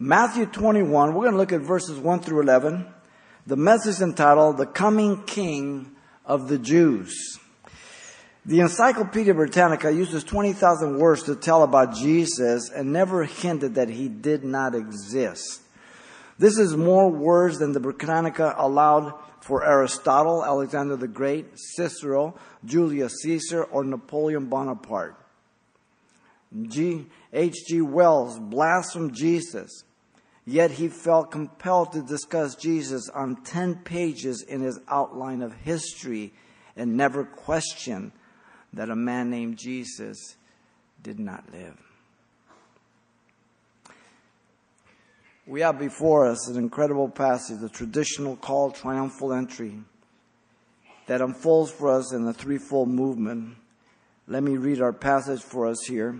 Matthew 21, we're going to look at verses 1 through 11. The message entitled, The Coming King of the Jews. The Encyclopedia Britannica uses 20,000 words to tell about Jesus and never hinted that he did not exist. This is more words than the Britannica allowed for Aristotle, Alexander the Great, Cicero, Julius Caesar, or Napoleon Bonaparte. G. H. G. Wells blasphemed Jesus, yet he felt compelled to discuss Jesus on 10 pages in his outline of history and never questioned that a man named Jesus did not live. We have before us an incredible passage, the traditional call triumphal entry that unfolds for us in the threefold movement. Let me read our passage for us here,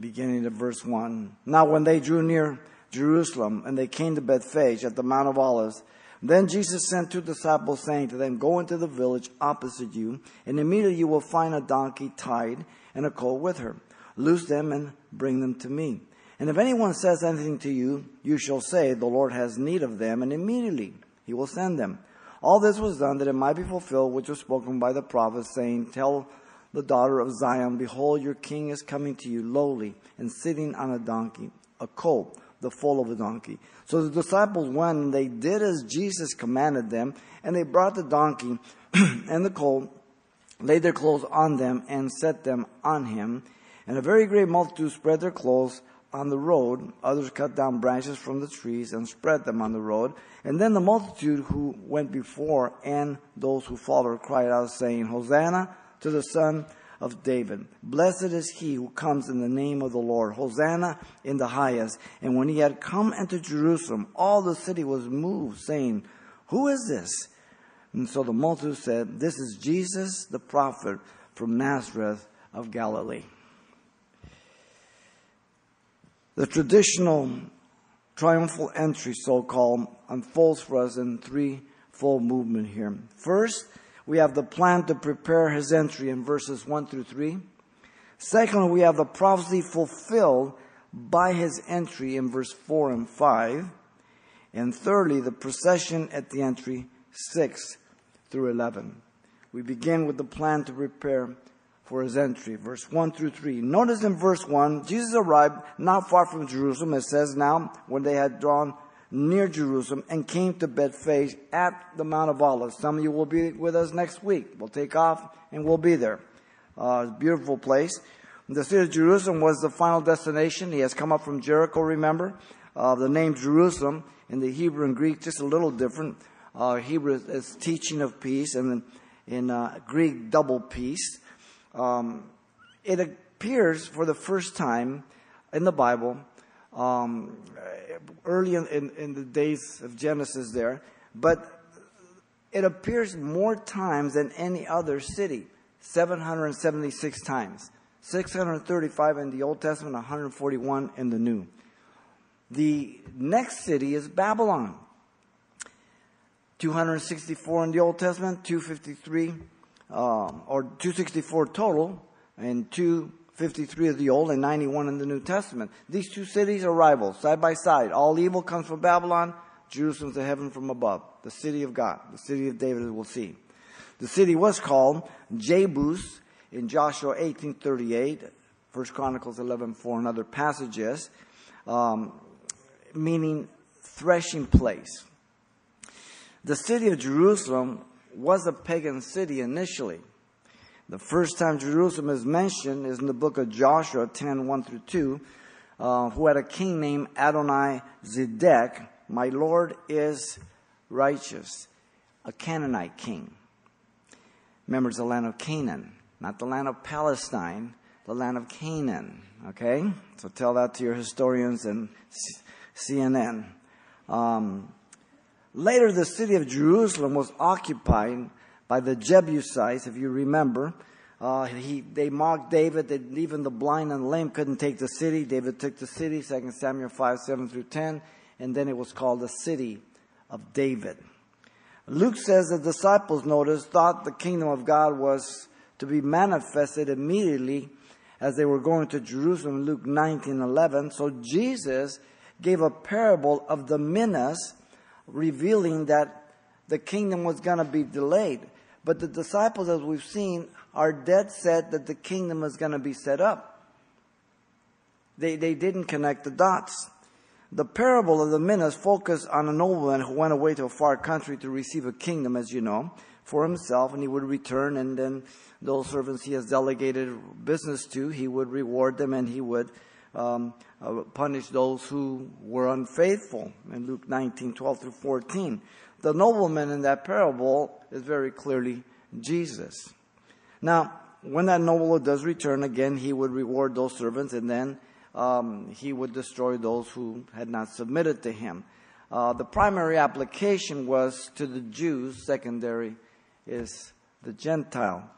beginning at verse 1. Now, when they drew near Jerusalem and they came to Bethphage at the Mount of Olives, then Jesus sent two disciples, saying to them, Go into the village opposite you, and immediately you will find a donkey tied and a colt with her. Loose them and bring them to me. And if anyone says anything to you, you shall say, The Lord has need of them, and immediately he will send them. All this was done that it might be fulfilled, which was spoken by the prophet, saying, Tell the daughter of Zion, Behold, your king is coming to you lowly and sitting on a donkey, a colt the foal of a donkey. So the disciples went and they did as Jesus commanded them, and they brought the donkey and the colt, laid their clothes on them, and set them on him. And a very great multitude spread their clothes on the road. Others cut down branches from the trees and spread them on the road. And then the multitude who went before and those who followed cried out, saying, Hosanna to the Son of David. Blessed is he who comes in the name of the Lord. Hosanna in the highest. And when he had come into Jerusalem, all the city was moved, saying, Who is this? And so the multitude said, This is Jesus the prophet from Nazareth of Galilee. The traditional triumphal entry, so called, unfolds for us in three-fold movement here. First, we have the plan to prepare his entry in verses 1 through 3. Secondly, we have the prophecy fulfilled by his entry in verse 4 and 5. And thirdly, the procession at the entry 6 through 11. We begin with the plan to prepare for his entry, verse 1 through 3. Notice in verse 1, Jesus arrived not far from Jerusalem. It says now, when they had drawn near Jerusalem and came to Bethphage at the Mount of Olives. Some of you will be with us next week. We'll take off and we'll be there. Uh, beautiful place. The city of Jerusalem was the final destination. He has come up from Jericho, remember? Uh, the name Jerusalem in the Hebrew and Greek just a little different. Uh, Hebrew is teaching of peace, and in, in uh, Greek, double peace. Um, it appears for the first time in the Bible um, early in, in, in the days of Genesis there, but it appears more times than any other city 776 times. 635 in the Old Testament, 141 in the New. The next city is Babylon. 264 in the Old Testament, 253, um, or 264 total, and two 53 of the Old and 91 in the New Testament. These two cities are rivals, side by side. All evil comes from Babylon. Jerusalem's the heaven from above, the city of God, the city of David, as we'll see. The city was called Jebus in Joshua 18:38, 1 Chronicles 11:4, and other passages, um, meaning threshing place. The city of Jerusalem was a pagan city initially. The first time Jerusalem is mentioned is in the book of Joshua 10 1 through 2, uh, who had a king named Adonai Zedek. My Lord is righteous, a Canaanite king. Remember, it's the land of Canaan, not the land of Palestine, the land of Canaan. Okay? So tell that to your historians and CNN. Um, later, the city of Jerusalem was occupied by the Jebusites, if you remember. Uh, he, they mocked David that even the blind and lame couldn't take the city. David took the city, 2 Samuel 5, 7 through 10, and then it was called the city of David. Luke says the disciples, notice, thought the kingdom of God was to be manifested immediately as they were going to Jerusalem, Luke 19 11. So Jesus gave a parable of the minas, revealing that the kingdom was going to be delayed. But the disciples, as we've seen, are dead set that the kingdom is going to be set up. They, they didn't connect the dots. The parable of the minas focused on a nobleman who went away to a far country to receive a kingdom, as you know, for himself, and he would return, and then those servants he has delegated business to, he would reward them and he would um, uh, punish those who were unfaithful in Luke 19, 12 through 14. The nobleman in that parable is very clearly Jesus. Now, when that nobleman does return again, he would reward those servants and then um, he would destroy those who had not submitted to him. Uh, the primary application was to the Jews, secondary is the Gentile.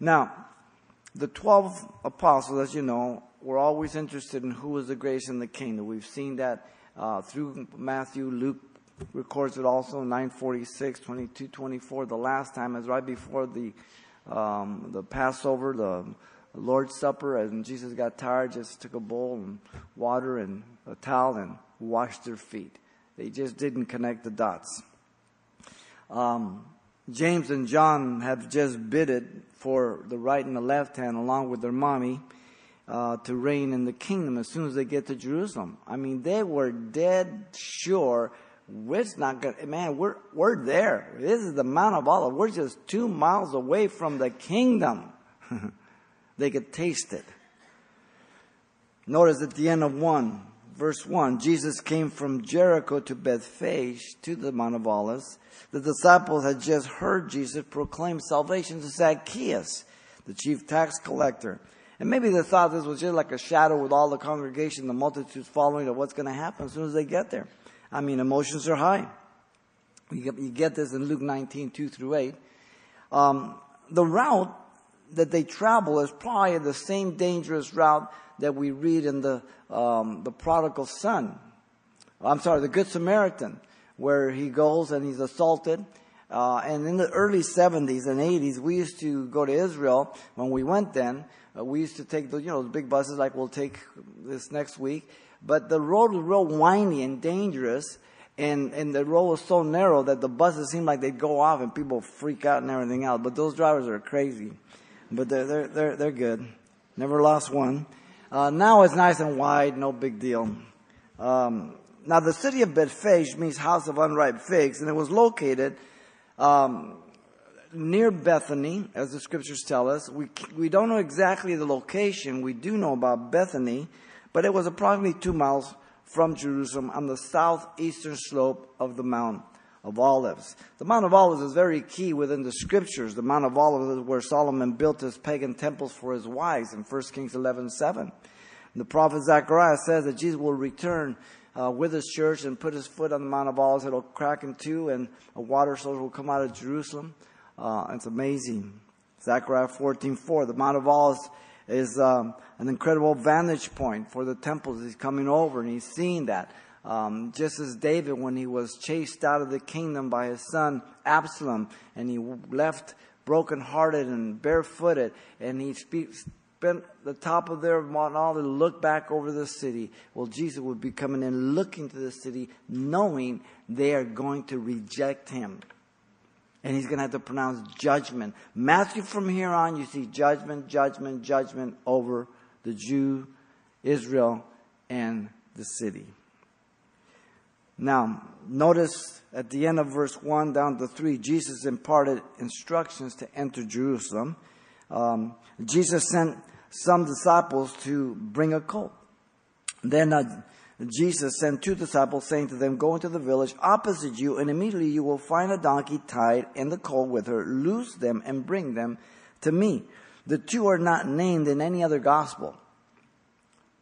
Now, the 12 apostles, as you know, were always interested in who was the greatest in the kingdom. We've seen that uh, through Matthew, Luke records it also, 946, 22, 24. The last time is right before the, um, the Passover, the Lord's Supper, and Jesus got tired, just took a bowl and water and a towel and washed their feet. They just didn't connect the dots. Um, James and John have just bidded for the right and the left hand along with their mommy uh, to reign in the kingdom as soon as they get to Jerusalem. I mean, they were dead sure we're not going man, we're, we're there. This is the Mount of Olives. We're just two miles away from the kingdom. they could taste it. Notice at the end of 1, verse 1, Jesus came from Jericho to Bethphage to the Mount of Olives. The disciples had just heard Jesus proclaim salvation to Zacchaeus, the chief tax collector. And maybe they thought this was just like a shadow with all the congregation, the multitudes following of what's going to happen as soon as they get there. I mean, emotions are high. You get, this in Luke 19, 2 through 8. Um, the route that they travel is probably the same dangerous route that we read in the, um, the prodigal son. I'm sorry, the Good Samaritan, where he goes and he's assaulted. Uh, and in the early 70s and 80s, we used to go to Israel when we went then. Uh, we used to take the, you know, the big buses like we'll take this next week. But the road was real windy and dangerous. And, and the road was so narrow that the buses seemed like they'd go off and people freak out and everything else. But those drivers are crazy. But they're, they're, they're, they're good. Never lost one. Uh, now it's nice and wide, no big deal. Um, now the city of Bethphage means house of unripe figs, and it was located um, near Bethany, as the scriptures tell us. We, we don't know exactly the location. We do know about Bethany, but it was approximately two miles from Jerusalem on the southeastern slope of the Mount of Olives. The Mount of Olives is very key within the scriptures. The Mount of Olives is where Solomon built his pagan temples for his wives in 1 Kings 11 7. The prophet Zechariah says that Jesus will return uh, with his church and put his foot on the Mount of Olives. It'll crack in two, and a water source will come out of Jerusalem. Uh, it's amazing. Zechariah 14:4. The Mount of Olives is um, an incredible vantage point for the temples. He's coming over and he's seeing that. Um, just as David, when he was chased out of the kingdom by his son Absalom, and he left brokenhearted and barefooted, and he spent the top of their Mount Olive to look back over the city. Well, Jesus would be coming in looking to the city, knowing they are going to reject him. And he's going to have to pronounce judgment. Matthew, from here on, you see judgment, judgment, judgment over the Jew, Israel, and the city. Now, notice at the end of verse 1 down to 3, Jesus imparted instructions to enter Jerusalem um, Jesus sent some disciples to bring a colt. Then uh, Jesus sent two disciples, saying to them, Go into the village opposite you, and immediately you will find a donkey tied and the colt with her. Loose them and bring them to me. The two are not named in any other gospel.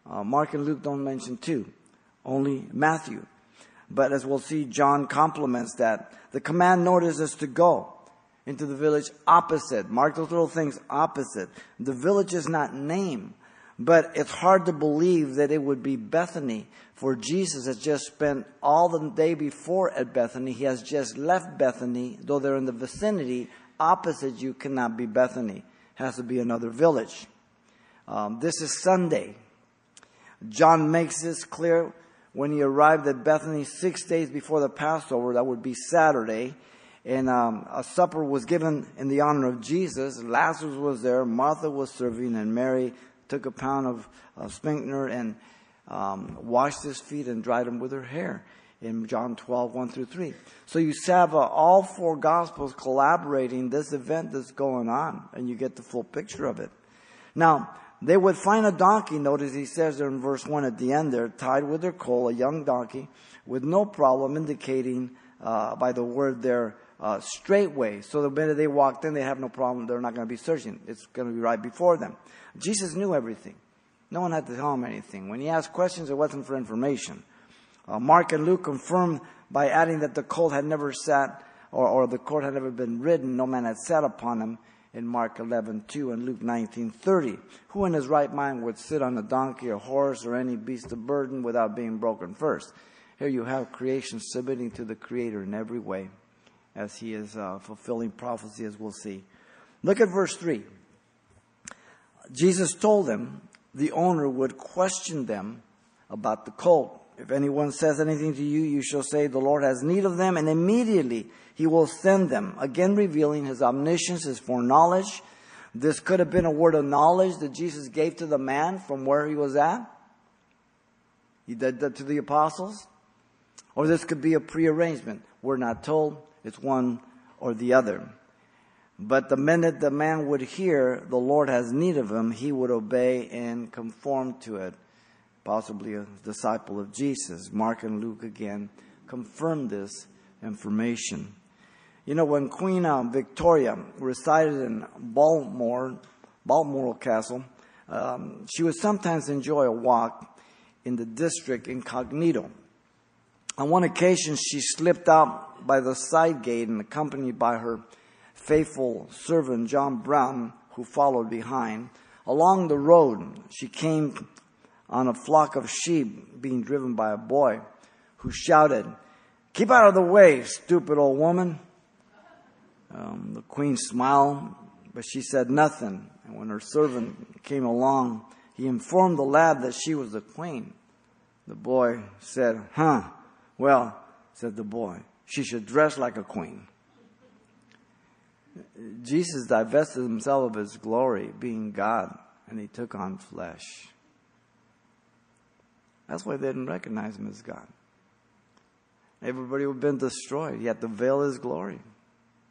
Uh, Mark and Luke don't mention two, only Matthew. But as we'll see, John complements that. The command orders us to go into the village opposite. Mark those little things opposite. The village is not named, but it's hard to believe that it would be Bethany. For Jesus has just spent all the day before at Bethany. He has just left Bethany, though they're in the vicinity. Opposite you cannot be Bethany. It has to be another village. Um, this is Sunday. John makes this clear when he arrived at Bethany six days before the Passover. That would be Saturday. And um, a supper was given in the honor of Jesus. Lazarus was there. Martha was serving, and Mary took a pound of, of spikenard and um, washed his feet and dried them with her hair in John 12, 1 through 3. So you have uh, all four gospels collaborating this event that's going on, and you get the full picture of it. Now, they would find a donkey, notice he says there in verse 1 at the end there, tied with their coal, a young donkey, with no problem, indicating uh, by the word there, uh, straightway. So the minute they walked in, they have no problem. They're not going to be searching. It's going to be right before them. Jesus knew everything. No one had to tell him anything. When he asked questions, it wasn't for information. Uh, Mark and Luke confirm by adding that the colt had never sat, or, or the colt had never been ridden, no man had sat upon him in Mark 11:2 and Luke 19:30. Who in his right mind would sit on a donkey or horse or any beast of burden without being broken first? Here you have creation submitting to the Creator in every way, as He is uh, fulfilling prophecy, as we'll see. Look at verse 3. Jesus told them the owner would question them about the colt. If anyone says anything to you, you shall say, The Lord has need of them, and immediately he will send them. Again, revealing his omniscience, his foreknowledge. This could have been a word of knowledge that Jesus gave to the man from where he was at. He did that to the apostles. Or this could be a prearrangement. We're not told. It's one or the other. But the minute the man would hear the Lord has need of him, he would obey and conform to it possibly a disciple of Jesus. Mark and Luke again confirm this information. You know, when Queen uh, Victoria resided in Balmoral, Castle, um, she would sometimes enjoy a walk in the district incognito. On one occasion, she slipped out by the side gate and accompanied by her faithful servant, John Brown, who followed behind. Along the road, she came on a flock of sheep being driven by a boy who shouted, Keep out of the way, stupid old woman. Um, the queen smiled, but she said nothing. And when her servant came along, he informed the lad that she was the queen. The boy said, Huh, well, said the boy, she should dress like a queen. Jesus divested himself of his glory, being God, and he took on flesh. That's why they didn't recognize him as God. Everybody would have been destroyed. He had to veil his glory.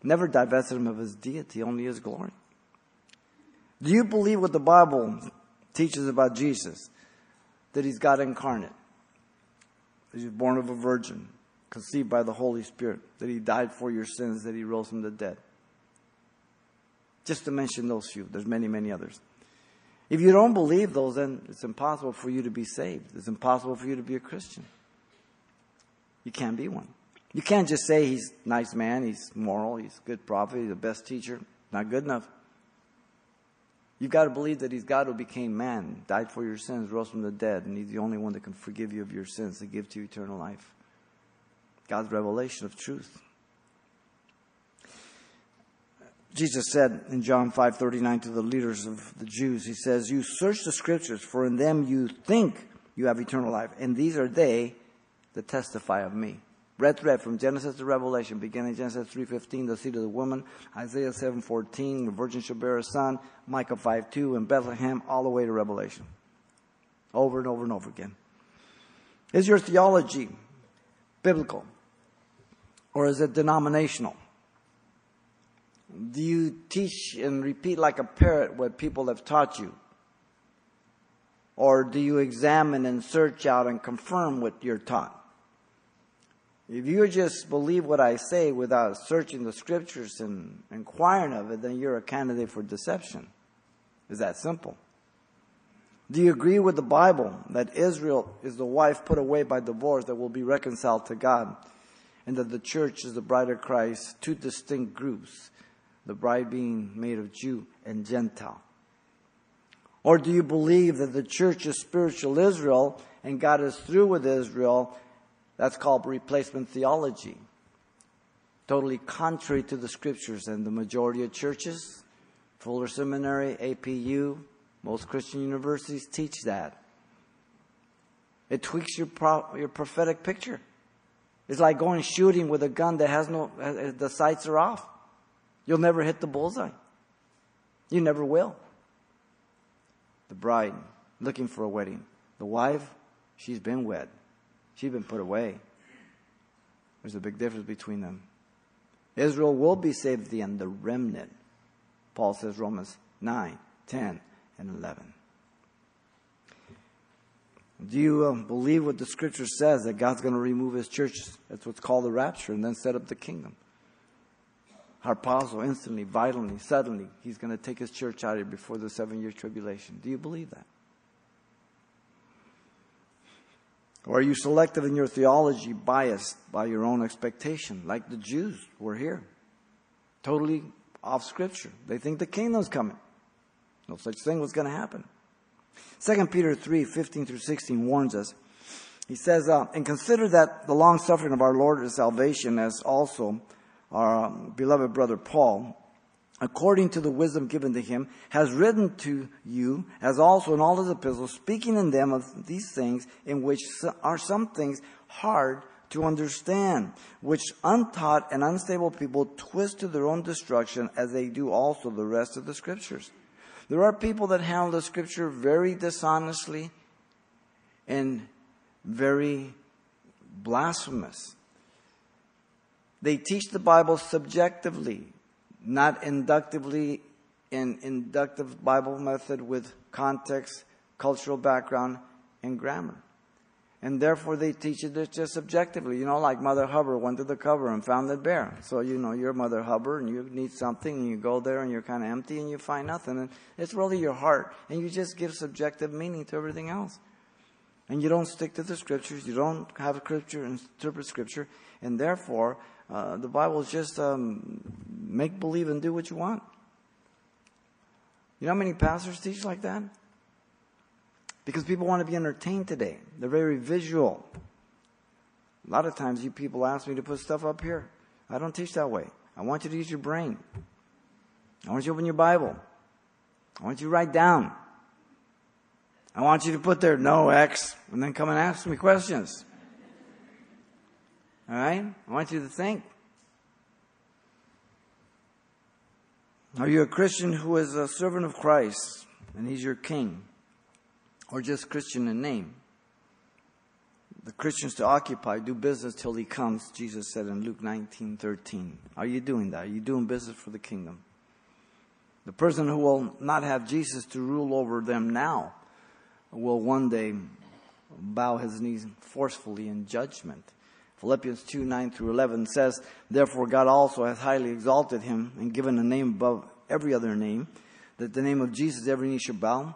Never divested him of his deity, only his glory. Do you believe what the Bible teaches about Jesus? That he's God incarnate, that he was born of a virgin, conceived by the Holy Spirit, that he died for your sins, that he rose from the dead. Just to mention those few, there's many, many others. If you don't believe those, then it's impossible for you to be saved. It's impossible for you to be a Christian. You can't be one. You can't just say he's a nice man, he's moral, he's a good prophet, he's the best teacher. Not good enough. You've got to believe that he's God who became man, died for your sins, rose from the dead, and he's the only one that can forgive you of your sins and give to you eternal life. God's revelation of truth. Jesus said in John 5:39 to the leaders of the Jews, he says, "You search the scriptures, for in them you think you have eternal life, and these are they that testify of me." Red thread from Genesis to Revelation, beginning Genesis 3:15, the seed of the woman, Isaiah 7:14, the virgin shall bear a son, Micah 5:2, and Bethlehem, all the way to Revelation. Over and over and over again. Is your theology biblical? Or is it denominational? Do you teach and repeat like a parrot what people have taught you? Or do you examine and search out and confirm what you're taught? If you just believe what I say without searching the scriptures and inquiring of it, then you're a candidate for deception. Is that simple? Do you agree with the Bible that Israel is the wife put away by divorce that will be reconciled to God? And that the church is the bride of Christ, two distinct groups the bride being made of Jew and Gentile? Or do you believe that the church is spiritual Israel and God is through with Israel? That's called replacement theology. Totally contrary to the scriptures and the majority of churches, Fuller Seminary, APU, Most Christian universities teach that. It tweaks your, pro- your prophetic picture. It's like going shooting with a gun that has no, the sights are off. You'll never hit the bullseye. You never will. The bride, looking for a wedding. The wife, she's been wed. She's been put away. There's a big difference between them. Israel will be saved at the end, the remnant. Paul says Romans 9, 10, and 11. Do you uh, believe what the scripture says that God's going to remove his church? That's what's called the rapture and then set up the kingdom. Harpazo, instantly, violently, suddenly, he's going to take his church out of here before the seven year tribulation. Do you believe that? Or are you selective in your theology, biased by your own expectation, like the Jews were here? Totally off scripture. They think the kingdom's coming. No such thing was going to happen. 2 Peter 3, 15 through 16 warns us. He says, uh, and consider that the long suffering of our Lord is salvation, as also our um, beloved brother Paul, according to the wisdom given to him, has written to you, as also in all his epistles, speaking in them of these things, in which are some things hard to understand, which untaught and unstable people twist to their own destruction, as they do also the rest of the scriptures. There are people that handle the scripture very dishonestly and very blasphemous. They teach the Bible subjectively, not inductively in inductive Bible method with context, cultural background, and grammar. And therefore they teach it just subjectively. You know, like Mother Hubbard went to the cover and found it bare. So, you know, you're Mother Hubbard and you need something and you go there and you're kind of empty and you find nothing. And it's really your heart. And you just give subjective meaning to everything else. And you don't stick to the scriptures. You don't have scripture interpret scripture. And therefore, uh, the Bible is just um, make believe and do what you want. You know how many pastors teach like that? Because people want to be entertained today. They're very visual. A lot of times you people ask me to put stuff up here. I don't teach that way. I want you to use your brain. I want you to open your Bible. I want you to write down. I want you to put there no X and then come and ask me questions. All right? I want you to think. Are you a Christian who is a servant of Christ and he's your king? or just Christian in name. The Christians to occupy, do business till he comes, Jesus said in Luke 19 13. Are you doing that? Are you doing business for the kingdom? The person who will not have Jesus to rule over them now will one day bow his knees forcefully in judgment. Philippians 2 9 through 11 says, Therefore God also hath highly exalted him and given a name above every other name, that the name of Jesus every knee should bow,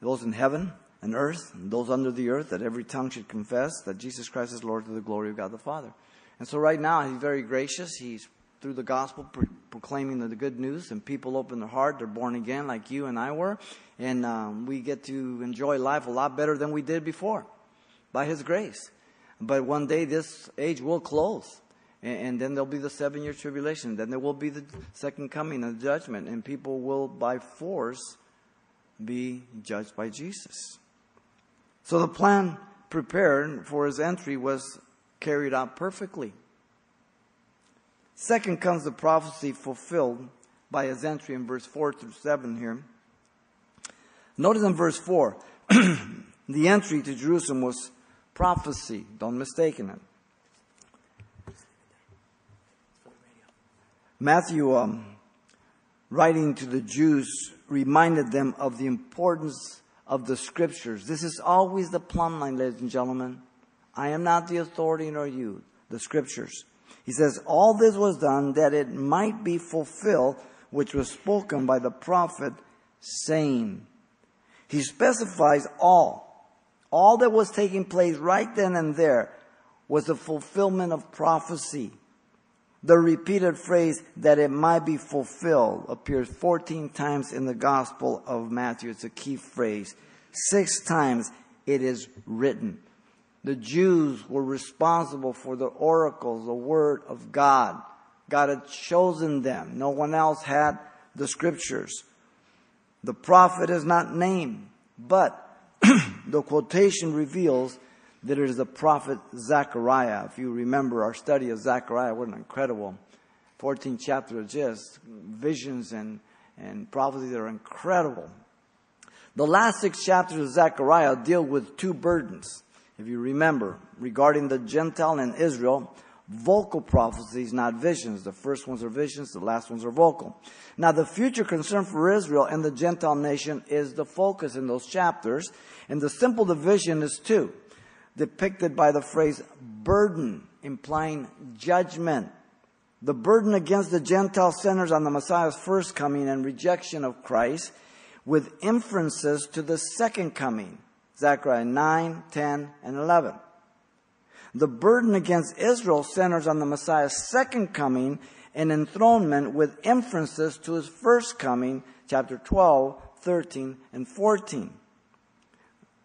those in heaven and earth, and those under the earth, that every tongue should confess that Jesus Christ is Lord to the glory of God the Father. And so right now, he's very gracious. He's through the gospel pro- proclaiming the, good news, and people open their heart. They're born again, like you and I were, and um, we get to enjoy life a lot better than we did before, by His grace. But one day, this age will close, and, and then there'll be the seven-year tribulation. Then there will be the second coming of judgment, and people will, by force, be judged by Jesus. So the plan prepared for his entry was carried out perfectly. Second comes the prophecy fulfilled by his entry in verse 4 through 7 here. Notice in verse 4, the entry to Jerusalem was prophecy. Don't mistake it. Matthew, um, writing to the Jews, reminded them of the importance of the scriptures. This is always the plumb line, ladies and gentlemen. I am not the authority nor you, the scriptures. He says, All this was done that it might be fulfilled, which was spoken by the prophet, saying, He specifies all. All that was taking place right then and there was the fulfillment of prophecy. The repeated phrase that it might be fulfilled appears 14 times in the Gospel of Matthew. It's a key phrase. Six times it is written. The Jews were responsible for the oracles, the Word of God. God had chosen them. No one else had the scriptures. The prophet is not named, but the quotation reveals that it is the prophet Zechariah. If you remember our study of Zechariah, what an incredible 14th chapter of just visions and, and prophecies are incredible. The last six chapters of Zechariah deal with two burdens. If you remember, regarding the Gentile and Israel, vocal prophecies, not visions. The first ones are visions, the last ones are vocal. Now, the future concern for Israel and the Gentile nation is the focus in those chapters, and the simple division is two, depicted by the phrase burden, implying judgment. The burden against the Gentile centers on the Messiah's first coming and rejection of Christ, with inferences to the second coming. Zechariah 9, 10, and 11. The burden against Israel centers on the Messiah's second coming and enthronement with inferences to his first coming, chapter 12, 13, and 14.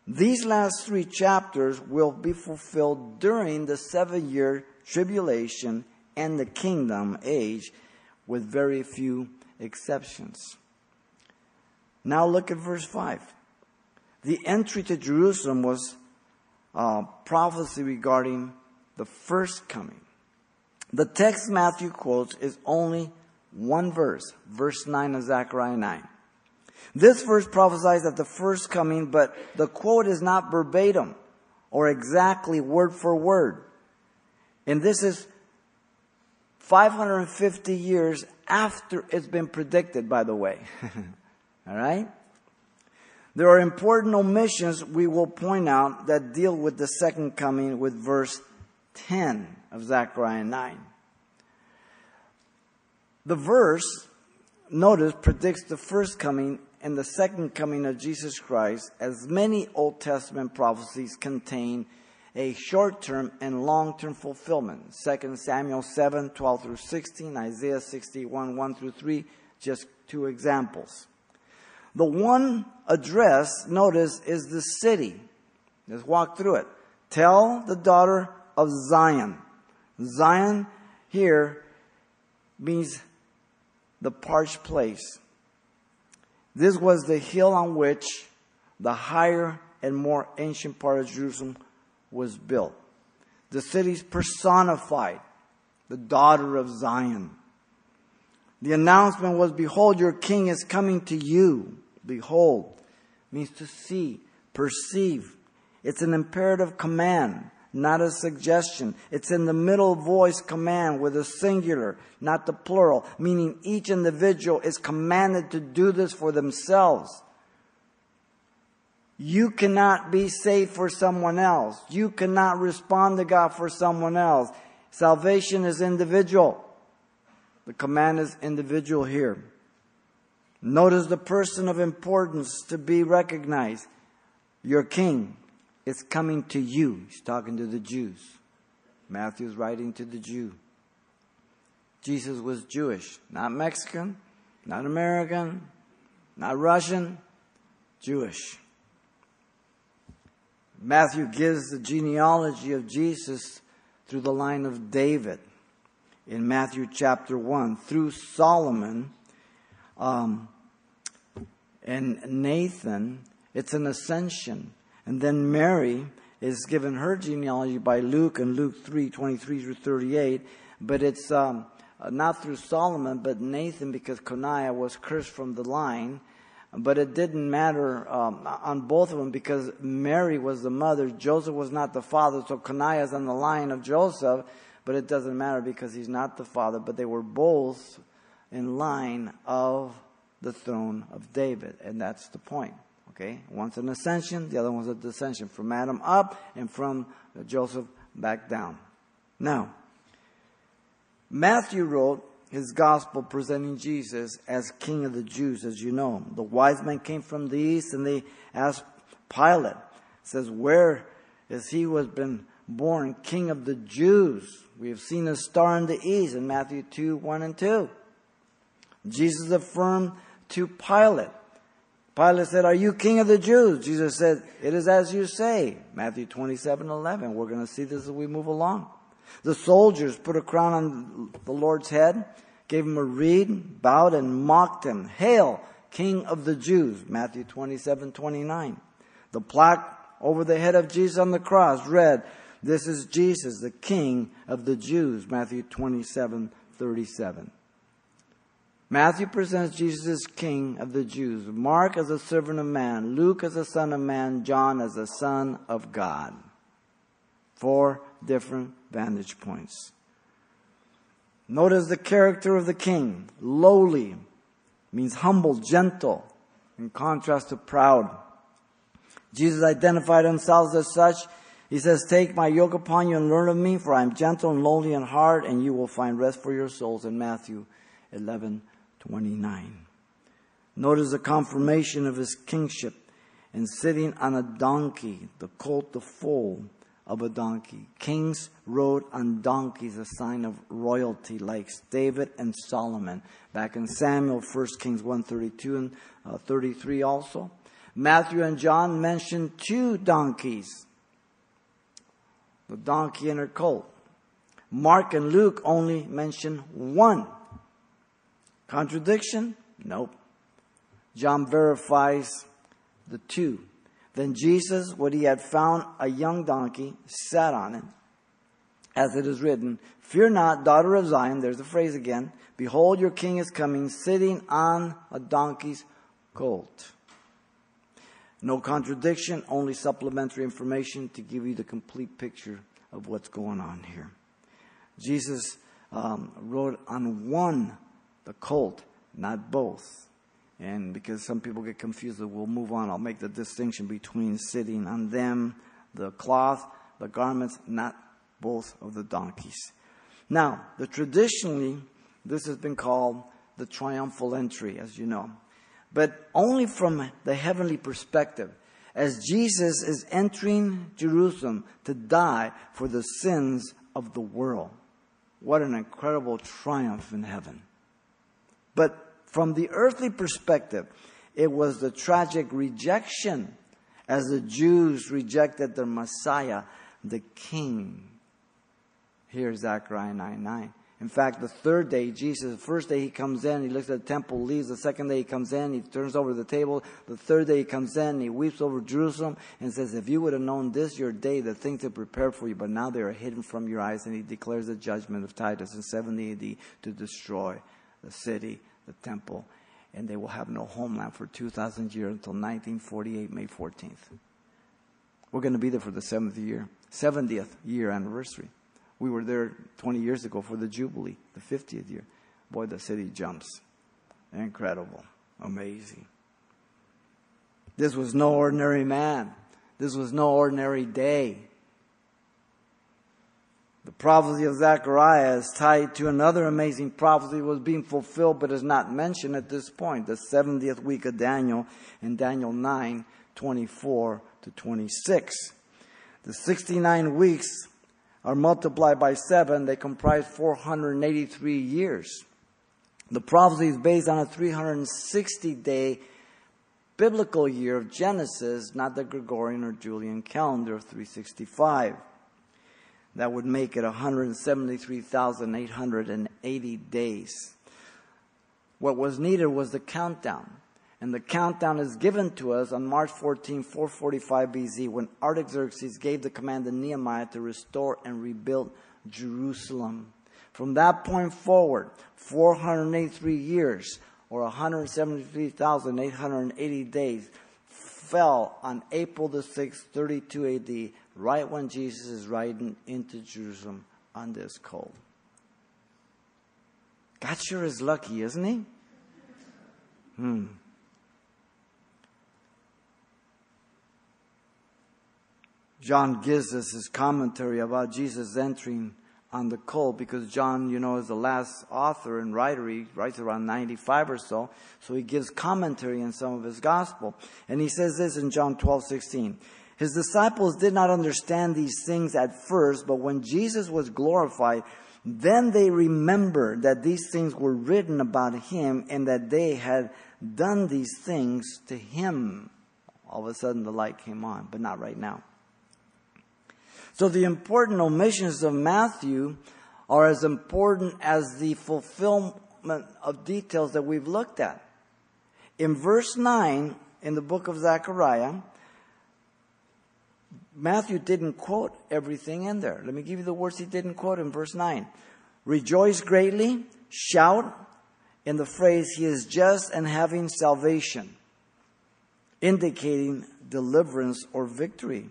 These last three chapters will be fulfilled during the seven year tribulation and the kingdom age, with very few exceptions. Now look at verse 5. The entry to Jerusalem was uh, prophecy regarding the first coming. The text Matthew quotes is only one verse, verse 9 of Zechariah 9. This verse prophesies of the first coming, but the quote is not verbatim or exactly word for word. And this is 550 years after it's been predicted, by the way. All right? There are important omissions we will point out that deal with the second coming with verse 10 of Zechariah 9. The verse, notice, predicts the first coming and the second coming of Jesus Christ, as many Old Testament prophecies contain a short term and long term fulfillment. 2 Samuel 7 12 through 16, Isaiah 61 1 through 3, just two examples. The one address, notice, is the city. Let's walk through it. Tell the daughter of Zion. Zion here means the parched place. This was the hill on which the higher and more ancient part of Jerusalem was built. The city's personified, the daughter of Zion. The announcement was, Behold, your king is coming to you. Behold means to see, perceive. It's an imperative command, not a suggestion. It's in the middle voice command with a singular, not the plural, meaning each individual is commanded to do this for themselves. You cannot be saved for someone else. You cannot respond to God for someone else. Salvation is individual. The command is individual here. Notice the person of importance to be recognized. Your king is coming to you. He's talking to the Jews. Matthew's writing to the Jew. Jesus was Jewish, not Mexican, not American, not Russian, Jewish. Matthew gives the genealogy of Jesus through the line of David in Matthew chapter 1 through Solomon um, and Nathan, it's an ascension. And then Mary is given her genealogy by Luke in Luke 3 23 through 38. But it's um, not through Solomon, but Nathan, because Coniah was cursed from the line. But it didn't matter um, on both of them because Mary was the mother, Joseph was not the father, so Coniah is on the line of Joseph. But it doesn't matter because he's not the father, but they were both in line of the throne of David. And that's the point. Okay? One's an ascension, the other one's a descension. From Adam up and from Joseph back down. Now, Matthew wrote his gospel presenting Jesus as King of the Jews, as you know. The wise men came from the east and they asked Pilate, says, Where is he who has been born King of the Jews? We have seen a star in the east in Matthew 2, 1 and 2. Jesus affirmed to Pilate. Pilate said, Are you king of the Jews? Jesus said, It is as you say. Matthew 27 11. We're going to see this as we move along. The soldiers put a crown on the Lord's head, gave him a reed, bowed, and mocked him. Hail, King of the Jews, Matthew 27, 29. The plaque over the head of Jesus on the cross read, This is Jesus, the King of the Jews, Matthew 27, 37. Matthew presents Jesus as King of the Jews, Mark as a servant of man, Luke as a son of man, John as a son of God. Four different vantage points. Notice the character of the king. Lowly means humble, gentle, in contrast to proud. Jesus identified himself as such. He says, Take my yoke upon you and learn of me, for I am gentle and lowly in heart, and you will find rest for your souls in Matthew 11 29. Notice the confirmation of his kingship and sitting on a donkey, the colt, the foal of a donkey. Kings rode on donkeys, a sign of royalty, like David and Solomon. Back in Samuel, 1 Kings 132 and uh, 33 also. Matthew and John mention two donkeys. The donkey and her colt. Mark and Luke only mention one. Contradiction? Nope. John verifies the two. Then Jesus, when he had found a young donkey, sat on it, as it is written, Fear not, daughter of Zion, there's the phrase again, behold, your king is coming, sitting on a donkey's colt. No contradiction, only supplementary information to give you the complete picture of what's going on here. Jesus um, rode on one, the colt, not both. And because some people get confused, we'll move on. I'll make the distinction between sitting on them, the cloth, the garments, not both of the donkeys. Now, the traditionally, this has been called the triumphal entry, as you know, but only from the heavenly perspective. As Jesus is entering Jerusalem to die for the sins of the world. What an incredible triumph in heaven. But from the earthly perspective, it was the tragic rejection as the Jews rejected their Messiah, the King. Here's Zechariah 9 9. In fact, the third day, Jesus, the first day he comes in, he looks at the temple, leaves. The second day he comes in, he turns over the table. The third day he comes in, he weeps over Jerusalem and says, If you would have known this your day, the things are prepared for you, but now they are hidden from your eyes. And he declares the judgment of Titus in 70 AD to destroy the city the temple, and they will have no homeland for 2,000 years until 1948, May 14th. We're going to be there for the seventh year, 70th year anniversary. We were there 20 years ago for the Jubilee, the 50th year. Boy, the city jumps. Incredible. Amazing. This was no ordinary man. This was no ordinary day. The prophecy of Zechariah is tied to another amazing prophecy was being fulfilled but is not mentioned at this point. The 70th week of Daniel in Daniel 9, 24 to 26. The 69 weeks are multiplied by seven. They comprise 483 years. The prophecy is based on a 360 day biblical year of Genesis, not the Gregorian or Julian calendar of 365. That would make it 173,880 days. What was needed was the countdown. And the countdown is given to us on March 14, 445 BC, when Artaxerxes gave the command to Nehemiah to restore and rebuild Jerusalem. From that point forward, 483 years, or 173,880 days, fell on April the 6th, 32 AD, right when Jesus is riding into Jerusalem on this colt. God sure is lucky, isn't he? Hmm. John gives us his commentary about Jesus entering on the colt because John, you know, is the last author and writer. He writes around 95 or so. So he gives commentary on some of his gospel. And he says this in John 12, 16. His disciples did not understand these things at first, but when Jesus was glorified, then they remembered that these things were written about him and that they had done these things to him. All of a sudden the light came on, but not right now. So the important omissions of Matthew are as important as the fulfillment of details that we've looked at. In verse 9 in the book of Zechariah, Matthew didn't quote everything in there. Let me give you the words he didn't quote in verse 9. Rejoice greatly, shout in the phrase, He is just and having salvation, indicating deliverance or victory.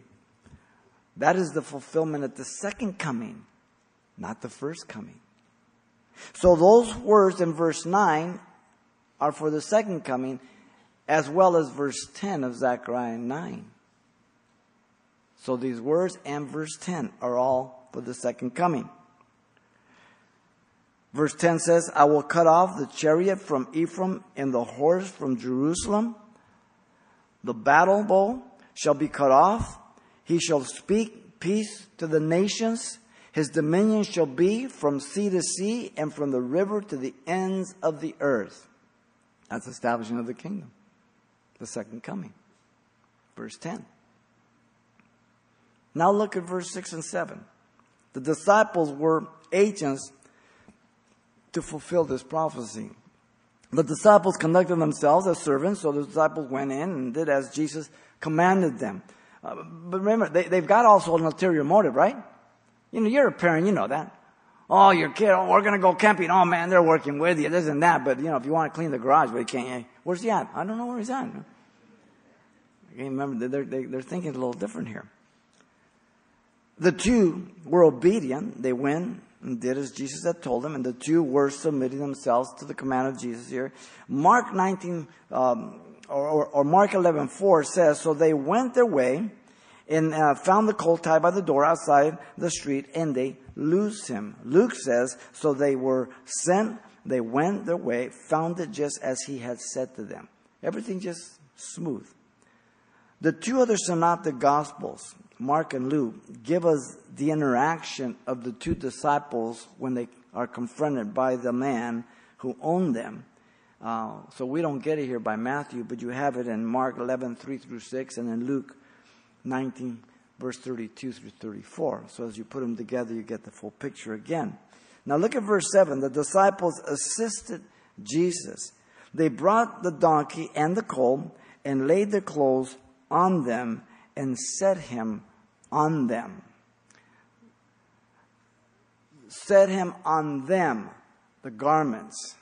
That is the fulfillment at the second coming, not the first coming. So those words in verse 9 are for the second coming, as well as verse 10 of Zechariah 9. So these words and verse 10 are all for the second coming. Verse 10 says, I will cut off the chariot from Ephraim and the horse from Jerusalem. The battle bow shall be cut off. He shall speak peace to the nations. His dominion shall be from sea to sea and from the river to the ends of the earth. That's establishing of the kingdom, the second coming. Verse 10. Now look at verse 6 and 7. The disciples were agents to fulfill this prophecy. The disciples conducted themselves as servants, so the disciples went in and did as Jesus commanded them. Uh, but remember, they, they've got also an ulterior motive, right? You know, you're a parent, you know that. Oh, your kid, oh, we're gonna go camping. Oh man, they're working with you, this and that. But you know, if you want to clean the garage, but you can't. Where's he at? I don't know where he's at. I can't remember. They're, they're thinking a little different here. The two were obedient. They went and did as Jesus had told them, and the two were submitting themselves to the command of Jesus here. Mark 19, um, or, or, or, Mark 11, 4 says, So they went their way and uh, found the colt tied by the door outside the street, and they loosed him. Luke says, So they were sent, they went their way, found it just as he had said to them. Everything just smooth. The two other synoptic gospels, Mark and Luke, give us the interaction of the two disciples when they are confronted by the man who owned them. Uh, so we don't get it here by Matthew, but you have it in Mark 11, 3 through 6, and in Luke 19, verse 32 through 34. So as you put them together, you get the full picture again. Now look at verse 7. The disciples assisted Jesus. They brought the donkey and the colt and laid their clothes on them and set him on them. Set him on them, the garments,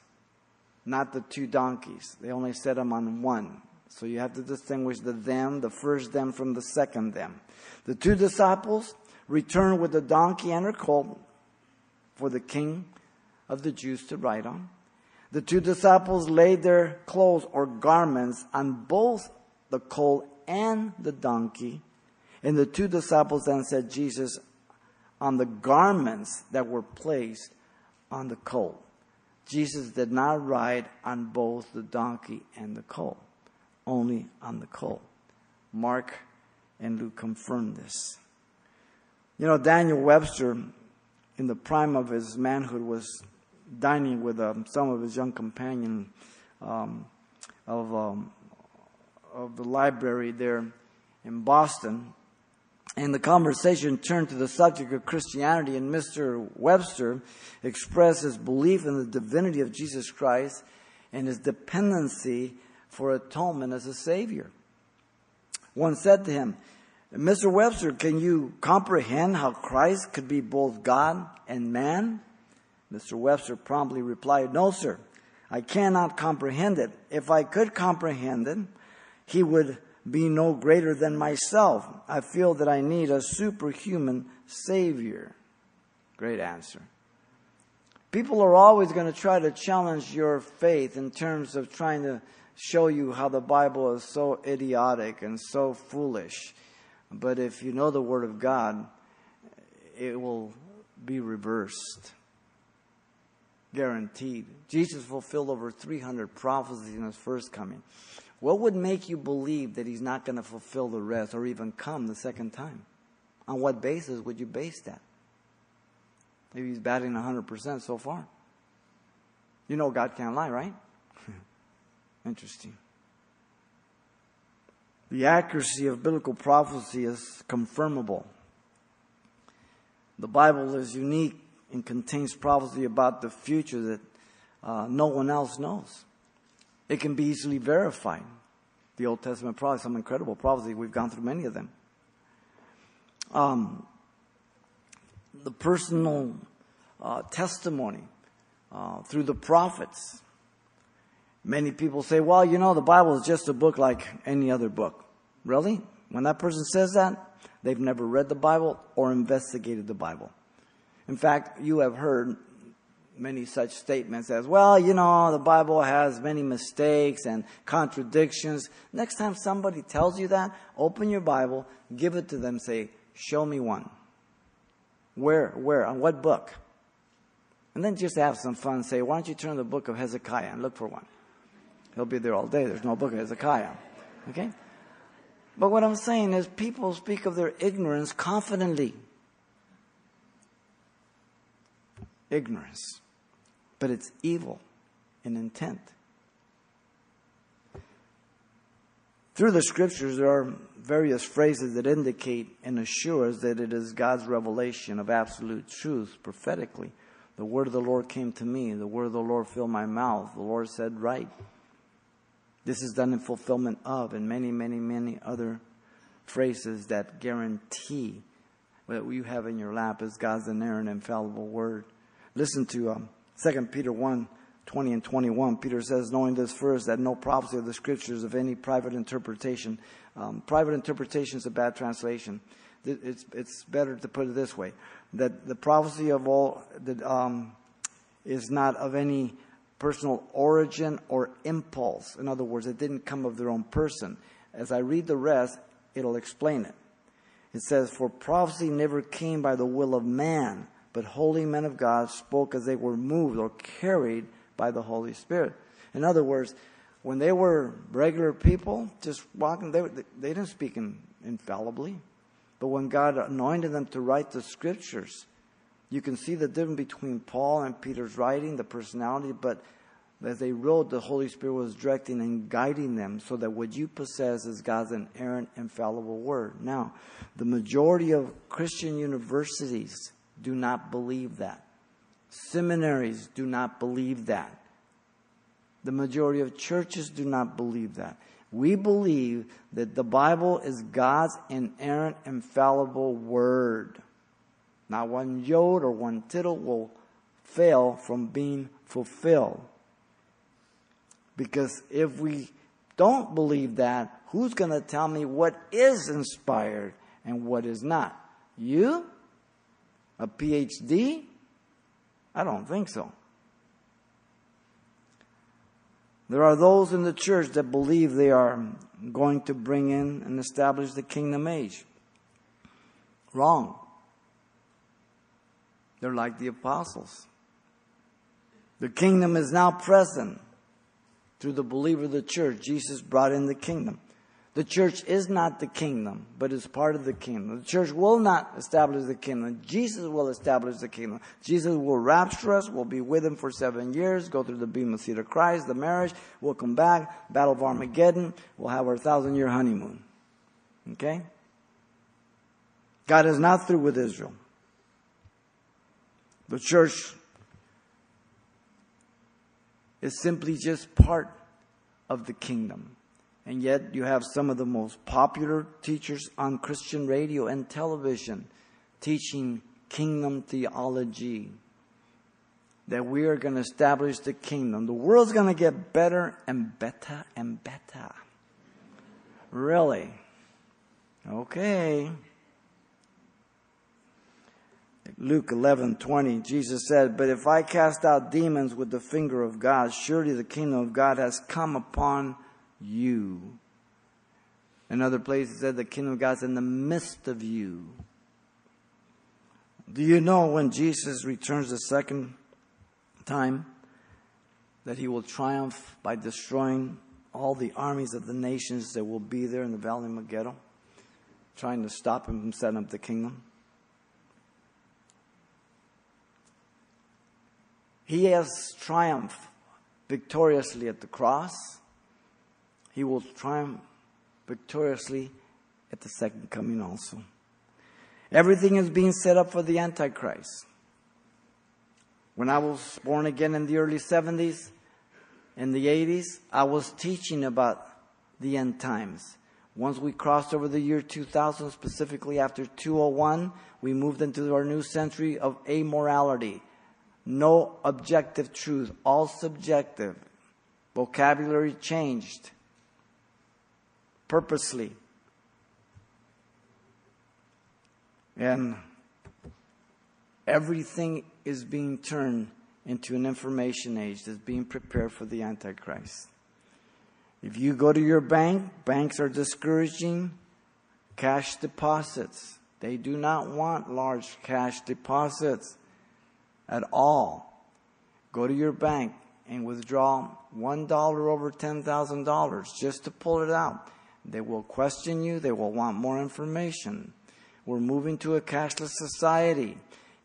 not the two donkeys. They only set him on one. So you have to distinguish the them, the first them, from the second them. The two disciples returned with the donkey and her colt for the king of the Jews to ride on. The two disciples laid their clothes or garments on both the colt and the donkey. And the two disciples then said, Jesus, on the garments that were placed on the colt. Jesus did not ride on both the donkey and the colt, only on the colt. Mark and Luke confirm this. You know, Daniel Webster, in the prime of his manhood, was dining with um, some of his young companions um, of um, of the library there in Boston. And the conversation turned to the subject of Christianity, and Mr. Webster expressed his belief in the divinity of Jesus Christ and his dependency for atonement as a Savior. One said to him, Mr. Webster, can you comprehend how Christ could be both God and man? Mr. Webster promptly replied, No, sir, I cannot comprehend it. If I could comprehend it, he would be no greater than myself. I feel that I need a superhuman Savior. Great answer. People are always going to try to challenge your faith in terms of trying to show you how the Bible is so idiotic and so foolish. But if you know the Word of God, it will be reversed. Guaranteed. Jesus fulfilled over 300 prophecies in his first coming. What would make you believe that he's not going to fulfill the rest or even come the second time? On what basis would you base that? Maybe he's batting 100% so far. You know God can't lie, right? Interesting. The accuracy of biblical prophecy is confirmable. The Bible is unique and contains prophecy about the future that uh, no one else knows. It can be easily verified. The Old Testament prophecy, some incredible prophecy. We've gone through many of them. Um, the personal uh, testimony uh, through the prophets. Many people say, well, you know, the Bible is just a book like any other book. Really? When that person says that, they've never read the Bible or investigated the Bible. In fact, you have heard many such statements as, well, you know, the Bible has many mistakes and contradictions. Next time somebody tells you that, open your Bible, give it to them, say, show me one. Where, where, on what book? And then just have some fun, say, why don't you turn to the book of Hezekiah and look for one? He'll be there all day. There's no book of Hezekiah. Okay? But what I'm saying is people speak of their ignorance confidently. Ignorance but it's evil in intent. Through the scriptures, there are various phrases that indicate and assure us that it is God's revelation of absolute truth prophetically. The word of the Lord came to me, the word of the Lord filled my mouth, the Lord said, Right. This is done in fulfillment of, and many, many, many other phrases that guarantee what you have in your lap is God's inerrant, infallible word. Listen to um, 2 Peter 1 20 and 21, Peter says, knowing this first, that no prophecy of the scriptures of any private interpretation. Um, private interpretation is a bad translation. It's, it's better to put it this way that the prophecy of all that, um, is not of any personal origin or impulse. In other words, it didn't come of their own person. As I read the rest, it'll explain it. It says, For prophecy never came by the will of man but holy men of God spoke as they were moved or carried by the Holy Spirit. In other words, when they were regular people, just walking, they, they didn't speak in, infallibly. But when God anointed them to write the scriptures, you can see the difference between Paul and Peter's writing, the personality, but as they wrote, the Holy Spirit was directing and guiding them so that what you possess is God's inerrant, infallible word. Now, the majority of Christian universities do not believe that. Seminaries do not believe that. The majority of churches do not believe that. We believe that the Bible is God's inerrant, infallible word. Not one jot or one tittle will fail from being fulfilled. Because if we don't believe that, who's going to tell me what is inspired and what is not? You? A PhD? I don't think so. There are those in the church that believe they are going to bring in and establish the kingdom age. Wrong. They're like the apostles. The kingdom is now present through the believer of the church. Jesus brought in the kingdom. The church is not the kingdom, but is part of the kingdom. The church will not establish the kingdom. Jesus will establish the kingdom. Jesus will rapture us. We'll be with him for seven years, go through the Bema seat of Christ, the marriage. We'll come back, battle of Armageddon. We'll have our thousand year honeymoon. Okay? God is not through with Israel. The church is simply just part of the kingdom. And yet you have some of the most popular teachers on Christian radio and television teaching kingdom theology. That we are going to establish the kingdom. The world's going to get better and better and better. Really? Okay. Luke 11, 20, Jesus said, But if I cast out demons with the finger of God, surely the kingdom of God has come upon you. Another place it said the kingdom of God's in the midst of you. Do you know when Jesus returns the second time that he will triumph by destroying all the armies of the nations that will be there in the valley of Megiddo, trying to stop him from setting up the kingdom? He has triumphed victoriously at the cross he will triumph victoriously at the second coming also. Everything is being set up for the Antichrist. When I was born again in the early 70s, in the 80s, I was teaching about the end times. Once we crossed over the year 2000, specifically after 201, we moved into our new century of amorality. No objective truth, all subjective. Vocabulary changed purposely. And everything is being turned into an information age that's being prepared for the Antichrist. If you go to your bank, banks are discouraging cash deposits. They do not want large cash deposits at all. Go to your bank and withdraw $1 over $10,000 just to pull it out. They will question you, they will want more information. We're moving to a cashless society.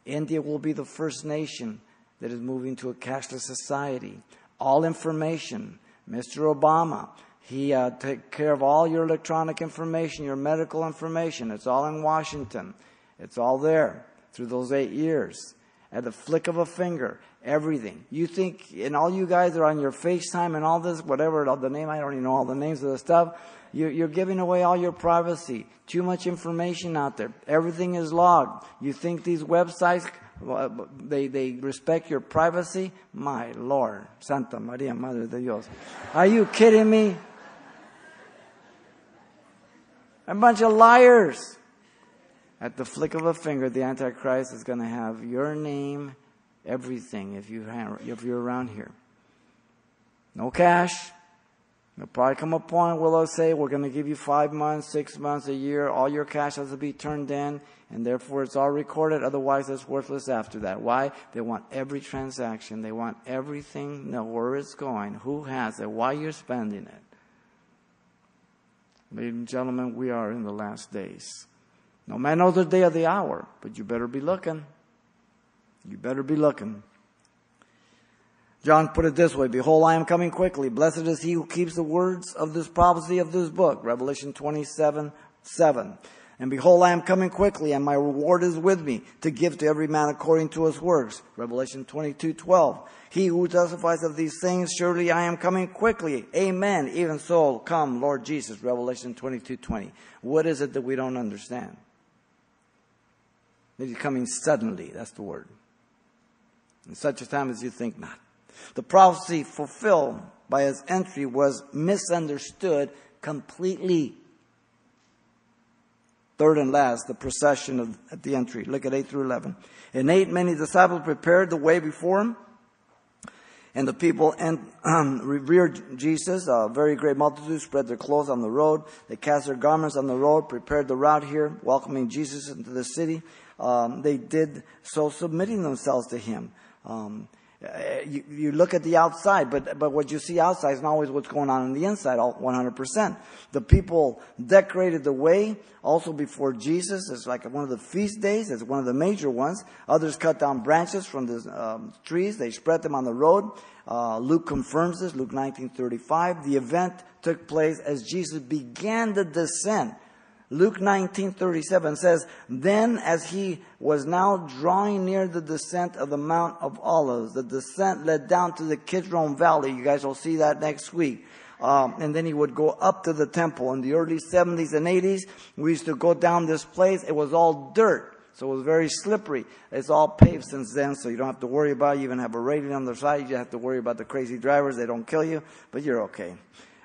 India will be the first nation that is moving to a cashless society. All information. Mr. Obama, he uh, take care of all your electronic information, your medical information. It's all in Washington. It's all there through those eight years. At the flick of a finger, everything. You think, and all you guys are on your FaceTime and all this, whatever the name, I don't even know all the names of the stuff. You're, you're giving away all your privacy. Too much information out there. Everything is logged. You think these websites, uh, they, they respect your privacy? My Lord. Santa Maria, Madre de Dios. Are you kidding me? A bunch of liars. At the flick of a finger, the Antichrist is going to have your name, everything, if, you, if you're around here. No cash, There'll probably come a point where they'll say, we're going to give you five months, six months, a year. All your cash has to be turned in, and therefore it's all recorded. Otherwise, it's worthless after that. Why? They want every transaction. They want everything, know where it's going, who has it, why you're spending it. Ladies and gentlemen, we are in the last days. No man knows the day or the hour, but you better be looking. You better be looking. John put it this way, Behold, I am coming quickly. Blessed is he who keeps the words of this prophecy of this book. Revelation 27, 7. And behold, I am coming quickly, and my reward is with me to give to every man according to his works. Revelation 22, 12. He who testifies of these things, surely I am coming quickly. Amen. Even so, come, Lord Jesus. Revelation 22, 20. What is it that we don't understand? That he's coming suddenly. That's the word. In such a time as you think not. The prophecy fulfilled by his entry was misunderstood completely. Third and last, the procession of, at the entry. Look at 8 through 11. In 8, many disciples prepared the way before him, and the people and, um, revered Jesus. A very great multitude spread their clothes on the road. They cast their garments on the road, prepared the route here, welcoming Jesus into the city. Um, they did so submitting themselves to him. Um, you, you, look at the outside, but, but what you see outside is not always what's going on in the inside, all 100%. The people decorated the way also before Jesus. It's like one of the feast days. It's one of the major ones. Others cut down branches from the um, trees. They spread them on the road. Uh, Luke confirms this, Luke 1935. The event took place as Jesus began the descent Luke 19:37 says, "Then as he was now drawing near the descent of the Mount of Olives, the descent led down to the Kidron Valley. You guys will see that next week. Um, and then he would go up to the temple. In the early 70s and 80s, we used to go down this place. It was all dirt. So it was very slippery. It's all paved since then, so you don't have to worry about it. You even have a rating on the side. You have to worry about the crazy drivers. They don't kill you, but you're okay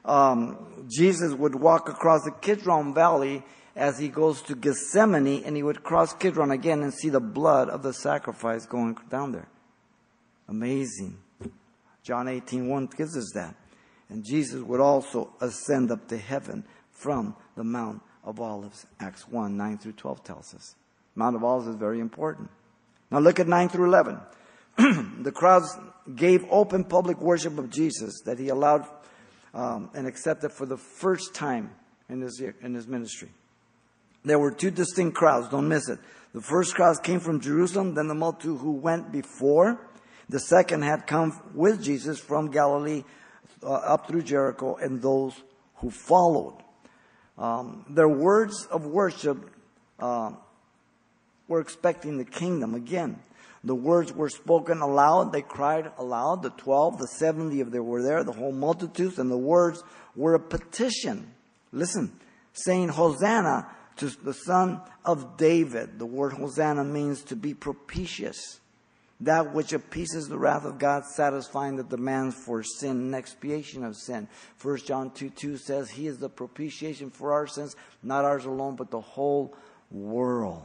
um, Jesus would walk across the Kidron Valley as he goes to Gethsemane, and he would cross Kidron again and see the blood of the sacrifice going down there. Amazing. John 18, 1 gives us that. And Jesus would also ascend up to heaven from the Mount of Olives. Acts 1, 9 through 12 tells us. Mount of Olives is very important. Now look at 9 through 11. the crowds gave open public worship of Jesus that he allowed um, and accepted for the first time in his, in his ministry. There were two distinct crowds, don't miss it. The first crowd came from Jerusalem, then the multitude who went before. The second had come with Jesus from Galilee uh, up through Jericho, and those who followed. Um, their words of worship uh, were expecting the kingdom again. The words were spoken aloud. They cried aloud. The twelve, the seventy, if they were there, the whole multitudes, and the words were a petition. Listen, saying, Hosanna to the son of David. The word Hosanna means to be propitious. That which appeases the wrath of God, satisfying the demands for sin and expiation of sin. 1 John 2 2 says, He is the propitiation for our sins, not ours alone, but the whole world.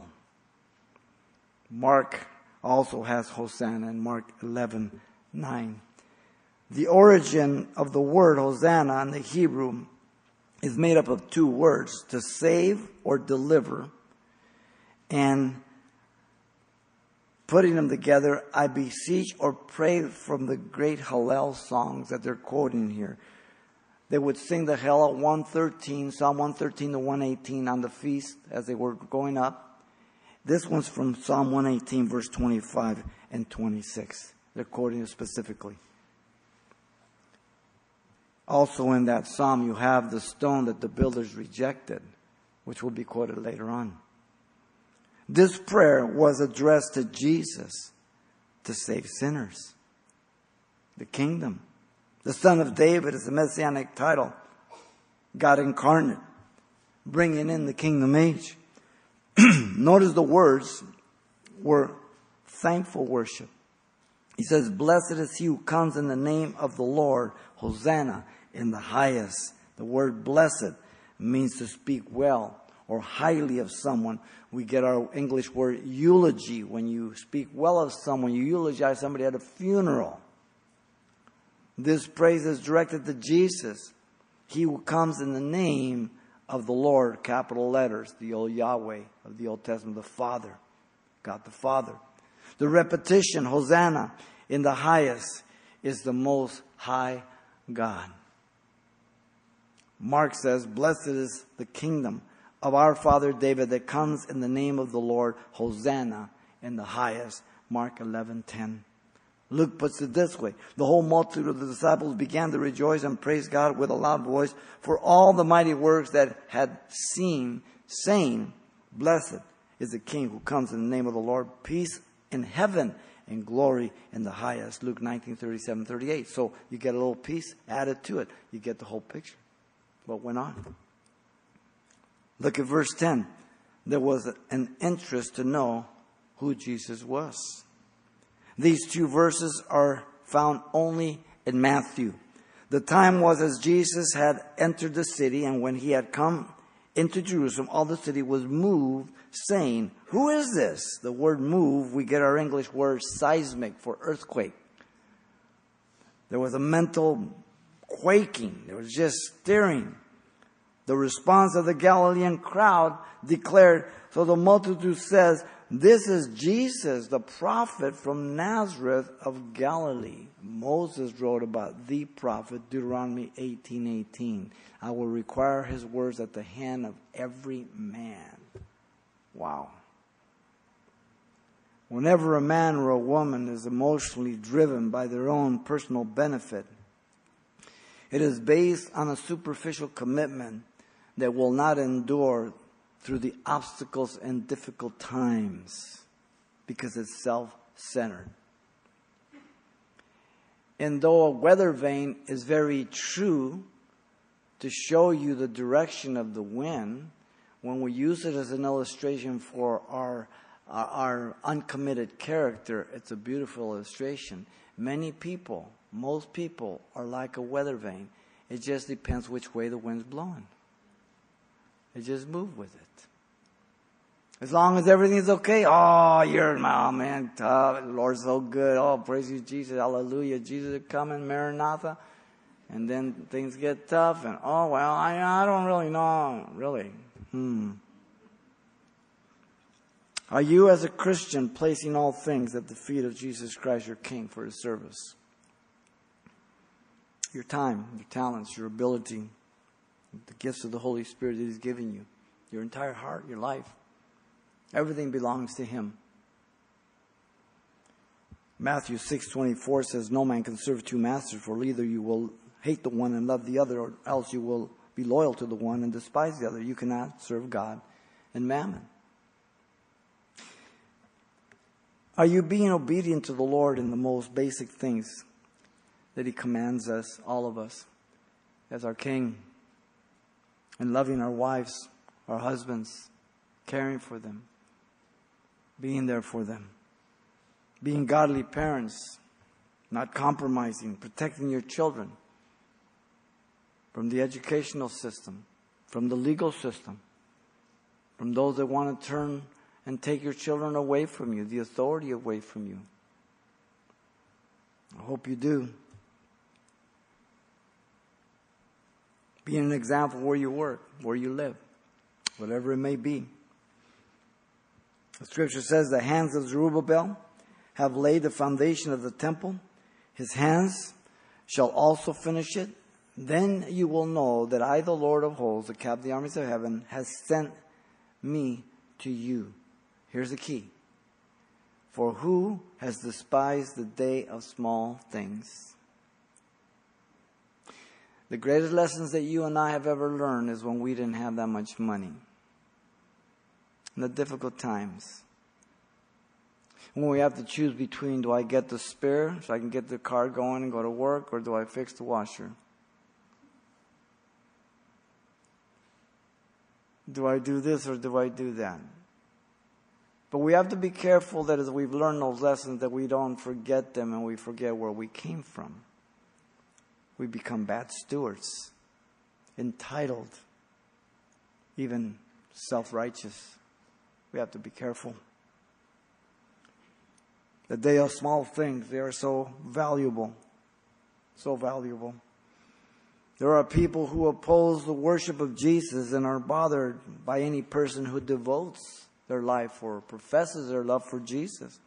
Mark also has Hosanna in Mark 11 9. The origin of the word Hosanna in the Hebrew is made up of two words to save or deliver. And putting them together, I beseech or pray from the great Hallel songs that they're quoting here. They would sing the Hallel 113, Psalm 113 to 118 on the feast as they were going up. This one's from Psalm 118, verse 25 and 26. They're quoting it specifically. Also, in that psalm, you have the stone that the builders rejected, which will be quoted later on. This prayer was addressed to Jesus to save sinners. The kingdom. The Son of David is a messianic title. God incarnate, bringing in the kingdom age. Notice the words were thankful worship. He says, Blessed is he who comes in the name of the Lord. Hosanna in the highest. The word blessed means to speak well or highly of someone. We get our English word eulogy. When you speak well of someone, you eulogize somebody at a funeral. This praise is directed to Jesus. He who comes in the name of the Lord, capital letters, the old Yahweh of the Old Testament, the Father, God the Father. The repetition, Hosanna, in the highest, is the most high God. Mark says, Blessed is the kingdom of our father David that comes in the name of the Lord, Hosanna in the highest. Mark 11:10. Luke puts it this way. The whole multitude of the disciples began to rejoice and praise God with a loud voice for all the mighty works that had seen, saying, Blessed is the King who comes in the name of the Lord. Peace in heaven and glory in the highest. Luke 19, 37, 38. So you get a little piece added to it. You get the whole picture what went on. Look at verse 10. There was an interest to know who Jesus was. These two verses are found only in Matthew. The time was as Jesus had entered the city, and when he had come into Jerusalem, all the city was moved, saying, Who is this? The word move, we get our English word seismic for earthquake. There was a mental quaking, there was just stirring. The response of the Galilean crowd declared, so the multitude says, this is Jesus, the prophet from Nazareth of Galilee. Moses wrote about the prophet, Deuteronomy 18:18. 18. I will require his words at the hand of every man. Wow. Whenever a man or a woman is emotionally driven by their own personal benefit, it is based on a superficial commitment that will not endure through the obstacles and difficult times because it's self centered. And though a weather vane is very true to show you the direction of the wind, when we use it as an illustration for our, our, our uncommitted character, it's a beautiful illustration. Many people, most people, are like a weather vane. It just depends which way the wind's blowing. They just move with it. As long as everything's okay, oh, you're, oh man. The Lord's so good. Oh, praise you, Jesus. Hallelujah. Jesus is coming, Maranatha. And then things get tough, and oh, well, I, I don't really know. Really. Hmm. Are you, as a Christian, placing all things at the feet of Jesus Christ, your King, for his service? Your time, your talents, your ability, the gifts of the Holy Spirit that He's given you, your entire heart, your life. Everything belongs to Him. Matthew 6:24 says, "No man can serve two masters, for either you will hate the one and love the other, or else you will be loyal to the one and despise the other. You cannot serve God and mammon." Are you being obedient to the Lord in the most basic things that He commands us, all of us, as our King, and loving our wives, our husbands, caring for them, being there for them, being godly parents, not compromising, protecting your children from the educational system, from the legal system, from those that want to turn and take your children away from you, the authority away from you. I hope you do. Be an example where you work, where you live, whatever it may be. The scripture says the hands of Zerubbabel have laid the foundation of the temple. His hands shall also finish it. Then you will know that I, the Lord of hosts, the captain of the armies of heaven, has sent me to you. Here's the key. For who has despised the day of small things? The greatest lessons that you and I have ever learned is when we didn't have that much money. In the difficult times. When we have to choose between do I get the spare so I can get the car going and go to work, or do I fix the washer? Do I do this or do I do that? But we have to be careful that as we've learned those lessons that we don't forget them and we forget where we came from. We become bad stewards, entitled, even self-righteous. We have to be careful. That they are small things. They are so valuable. So valuable. There are people who oppose the worship of Jesus and are bothered by any person who devotes their life or professes their love for Jesus.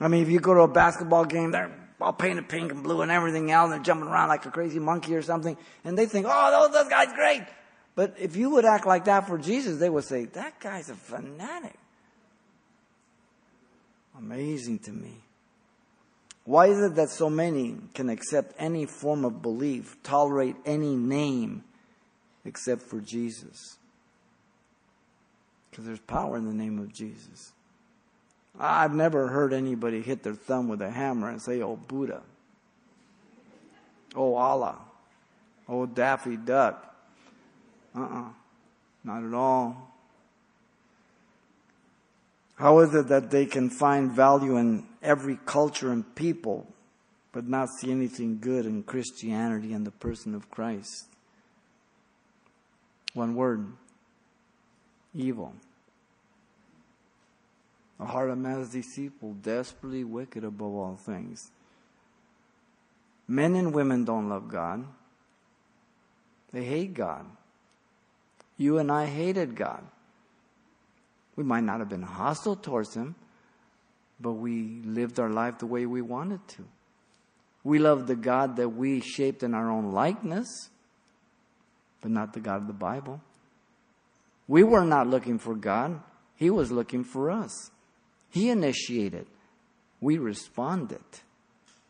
I mean, if you go to a basketball game, they're all painted pink and blue and everything else, and they're jumping around like a crazy monkey or something, and they think, oh, those, those guy's great. But if you would act like that for Jesus, they would say, that guy's a fanatic. Amazing to me. Why is it that so many can accept any form of belief, tolerate any name except for Jesus? Because there's power in the name of Jesus. I've never heard anybody hit their thumb with a hammer and say, Oh, Buddha. Oh, Allah. Oh, Daffy Duck. Uh uh-uh. uh. Not at all. How is it that they can find value in every culture and people, but not see anything good in Christianity and the person of Christ? One word evil. The heart of man is deceitful, desperately wicked above all things. Men and women don't love God. They hate God. You and I hated God. We might not have been hostile towards Him, but we lived our life the way we wanted to. We loved the God that we shaped in our own likeness, but not the God of the Bible. We were not looking for God, He was looking for us. He initiated, we responded.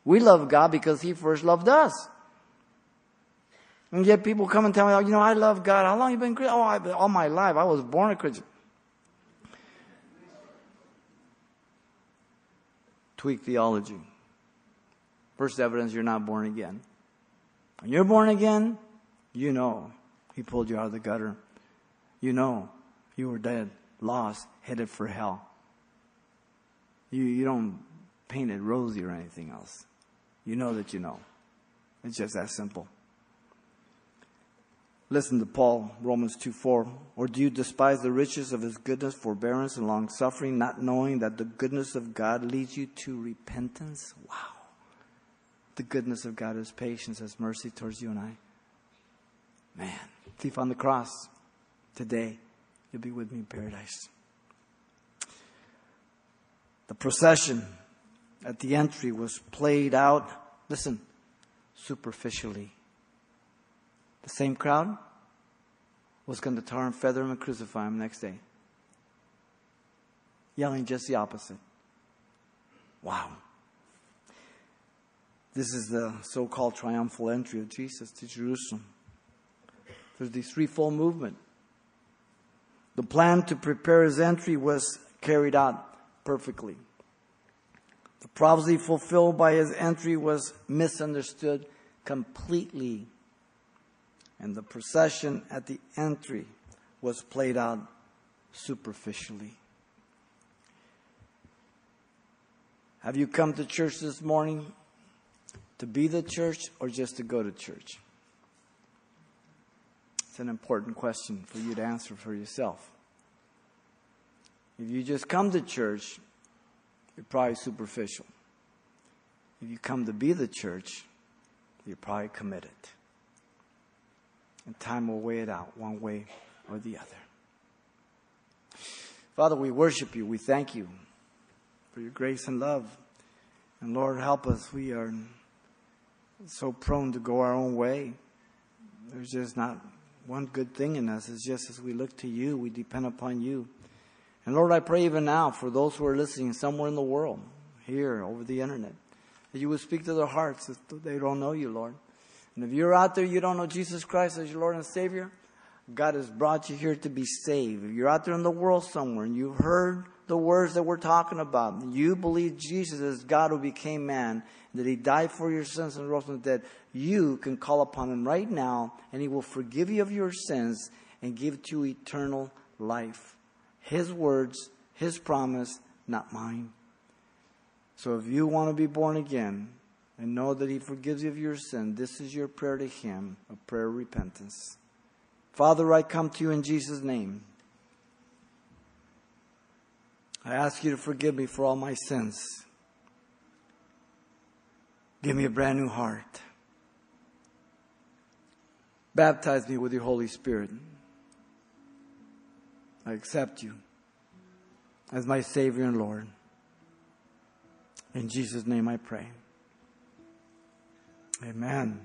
We love God because He first loved us. And yet people come and tell me, oh, you know, I love God. How long have you been Christian? Oh, I, all my life. I was born a Christian. tweak theology. First evidence you're not born again. When you're born again, you know He pulled you out of the gutter. You know you were dead, lost, headed for hell. You, you don't paint it rosy or anything else. You know that you know. It's just that simple. Listen to Paul, Romans 2 4. Or do you despise the riches of his goodness, forbearance, and long suffering, not knowing that the goodness of God leads you to repentance? Wow. The goodness of God is patience, has mercy towards you and I. Man, thief on the cross, today, you'll be with me in paradise. The procession at the entry was played out, listen, superficially. The same crowd was going to tar and feather him and crucify him next day. Yelling just the opposite. Wow. This is the so called triumphal entry of Jesus to Jerusalem. There's the threefold movement. The plan to prepare his entry was carried out perfectly. The prophecy fulfilled by his entry was misunderstood completely. And the procession at the entry was played out superficially. Have you come to church this morning to be the church or just to go to church? It's an important question for you to answer for yourself. If you just come to church, you're probably superficial. If you come to be the church, you're probably committed. And time will weigh it out one way or the other. Father, we worship you. We thank you for your grace and love. And Lord, help us. We are so prone to go our own way. There's just not one good thing in us. It's just as we look to you, we depend upon you. And Lord, I pray even now for those who are listening somewhere in the world, here, over the internet, that you would speak to their hearts if they don't know you, Lord. And if you're out there, you don't know Jesus Christ as your Lord and Savior, God has brought you here to be saved. If you're out there in the world somewhere and you've heard the words that we're talking about, you believe Jesus is God who became man, that he died for your sins and rose from the dead, you can call upon him right now and he will forgive you of your sins and give to you eternal life. His words, his promise, not mine. So if you want to be born again and know that he forgives you of your sin, this is your prayer to him, a prayer of repentance. Father, I come to you in Jesus' name. I ask you to forgive me for all my sins. Give me a brand new heart. Baptize me with your Holy Spirit. I accept you as my Savior and Lord. In Jesus' name I pray. Amen.